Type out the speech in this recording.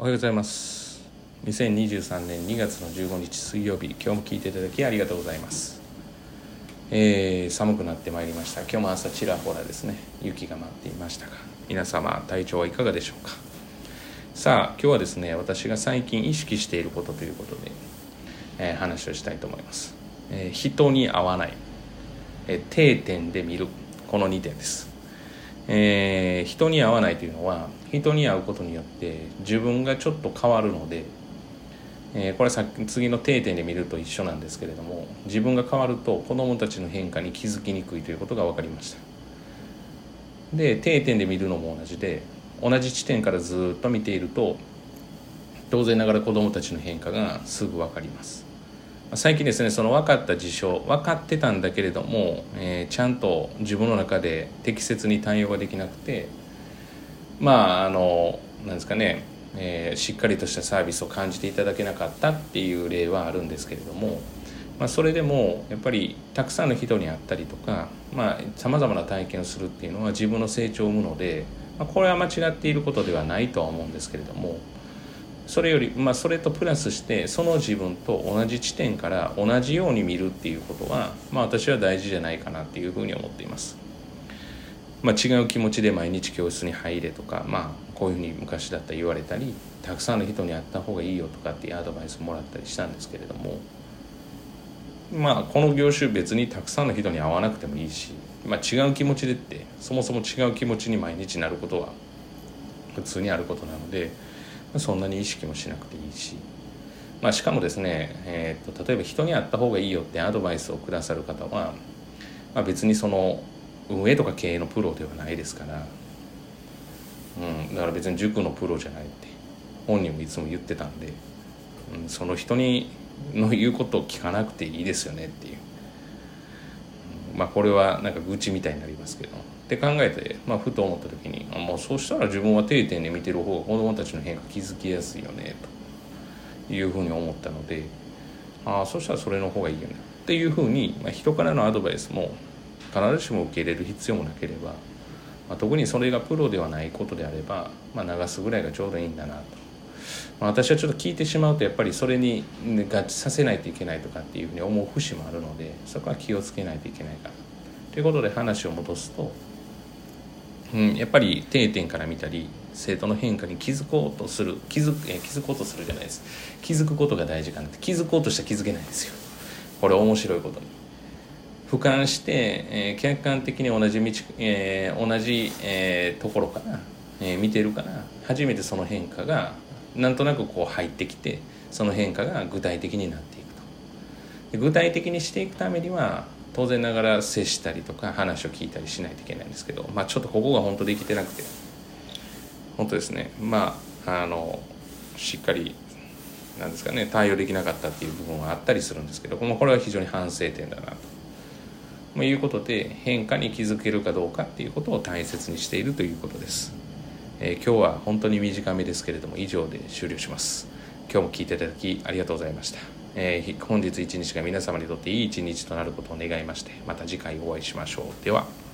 おはようございます。2023年2月の15日水曜日今日も聞いていただきありがとうございます。えー、寒くなってまいりました。今日も朝ちらほらですね雪が舞っていましたが皆様体調はいかがでしょうか。さあ今日はですね私が最近意識していることということで、えー、話をしたいと思います、えー、人に会わない、え、定点で見る。この2点です。えー、人に会わないというのは人に会うことによって自分がちょっと変わるので、えー、これさ次の定点で見ると一緒なんですけれども自分が変わると子どもたちの変化に気づきにくいということが分かりました。で定点で見るのも同じで同じ地点からずっと見ていると当然ながら子どもたちの変化がすぐ分かります。最近ですねその分かった事象分かってたんだけれども、えー、ちゃんと自分の中で適切に対応ができなくてまああのなんですかね、えー、しっかりとしたサービスを感じていただけなかったっていう例はあるんですけれども、まあ、それでもやっぱりたくさんの人に会ったりとかさまざ、まな体験をするっていうのは自分の成長を生むので、まあ、これは間違っていることではないとは思うんですけれども。それより、まあ、それとプラスしてその自分と同じ地点から同じように見るっていうことは、まあ、私は大事じゃないかなっていうふうに思っています。まあ、違う気持ちで毎日教室に入れとか、まあ、こういうふうに昔だったら言われたりたくさんの人に会った方がいいよとかっていうアドバイスもらったりしたんですけれどもまあこの業種別にたくさんの人に会わなくてもいいし、まあ、違う気持ちでってそもそも違う気持ちに毎日なることは普通にあることなので。そんなに意識もしなくていいし、まあ、しかもですね、えーと、例えば人に会った方がいいよってアドバイスをくださる方は、まあ、別にその運営とか経営のプロではないですから、うん、だから別に塾のプロじゃないって本人もいつも言ってたんで、うん、その人にの言うことを聞かなくていいですよねっていう、まあこれはなんか愚痴みたいになりますけど。って考えて、まあ、ふと思った時にあもうそうしたら自分は定点で見てる方が子どもたちの変化気づきやすいよねというふうに思ったのでああそしたらそれの方がいいよねっていうふうに、まあ、人からのアドバイスも必ずしも受け入れる必要もなければ、まあ、特にそれがプロではないことであれば、まあ、流すぐらいがちょうどいいんだなと。ま、私はちょっと聞いてしまうとやっぱりそれに合致させないといけないとかっていうふうに思う節もあるのでそこは気をつけないといけないかなということで話を戻すとうん、やっぱり定点から見たり生徒の変化に気づこうとする気づえ気づこうとするじゃないです。気づくことが大事かなって。気づこうとしたら気づけないんですよ。これ面白いことに。俯瞰して、えー、客観的に同じ道、えー、同じ、えー、ところから、えー、見てるから初めてその変化がなんとなくこう入ってきてその変化が具体的になっていくと。具体的にしていくためには当然ながら接したりとか話を聞いたりしないといけないんですけど、まあ、ちょっとここが本当できてなくて。本当ですね。まああのしっかりなんですかね対応できなかったっていう部分はあったりするんですけどもこれは非常に反省点だなと。まあ、いうことで変化に気づけるかどうかっていうことを大切にしているということです、えー、今日は本当に短めですけれども以上で終了します。今日も聞いていただきありがとうございました。えー、本日一日が皆様にとっていい一日となることを願いましてまた次回お会いしましょう。では。